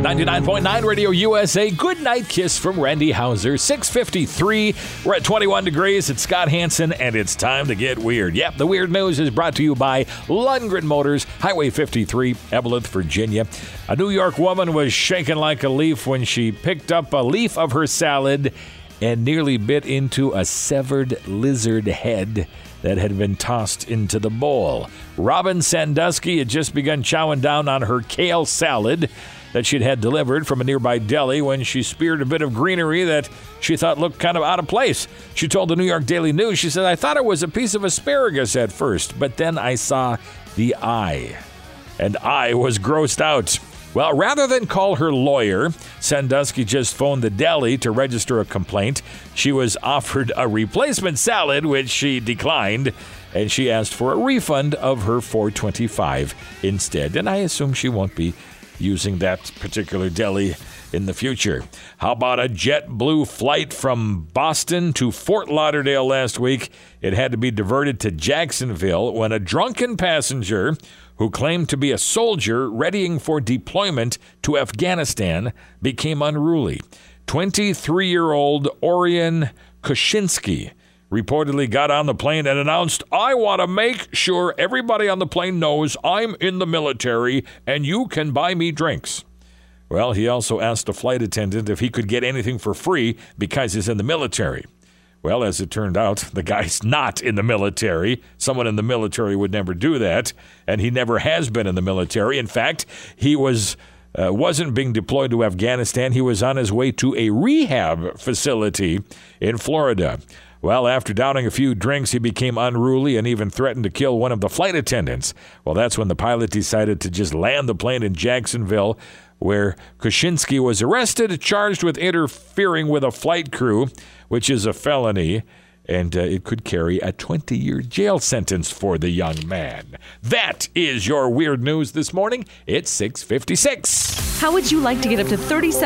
99.9 Radio USA. Good night kiss from Randy Houser. 653. We're at 21 degrees. It's Scott Hansen, and it's time to get weird. Yep, the weird news is brought to you by Lundgren Motors, Highway 53, Eveleth, Virginia. A New York woman was shaken like a leaf when she picked up a leaf of her salad and nearly bit into a severed lizard head that had been tossed into the bowl. Robin Sandusky had just begun chowing down on her kale salad that she'd had delivered from a nearby deli when she speared a bit of greenery that she thought looked kind of out of place. She told the New York Daily News, she said, I thought it was a piece of asparagus at first, but then I saw the eye. And I was grossed out. Well, rather than call her lawyer, Sandusky just phoned the deli to register a complaint. She was offered a replacement salad, which she declined, and she asked for a refund of her 425 instead. And I assume she won't be using that particular deli in the future. How about a JetBlue flight from Boston to Fort Lauderdale last week? It had to be diverted to Jacksonville when a drunken passenger who claimed to be a soldier readying for deployment to Afghanistan became unruly. 23 year old Orion Koshinsky reportedly got on the plane and announced, I want to make sure everybody on the plane knows I'm in the military and you can buy me drinks. Well, he also asked a flight attendant if he could get anything for free because he's in the military. Well, as it turned out, the guy's not in the military. Someone in the military would never do that, and he never has been in the military. In fact, he was uh, wasn't being deployed to Afghanistan. He was on his way to a rehab facility in Florida. Well, after downing a few drinks, he became unruly and even threatened to kill one of the flight attendants. Well, that's when the pilot decided to just land the plane in Jacksonville, where Koshinsky was arrested, charged with interfering with a flight crew, which is a felony, and uh, it could carry a 20 year jail sentence for the young man. That is your weird news this morning. It's 656. How would you like to get up to 37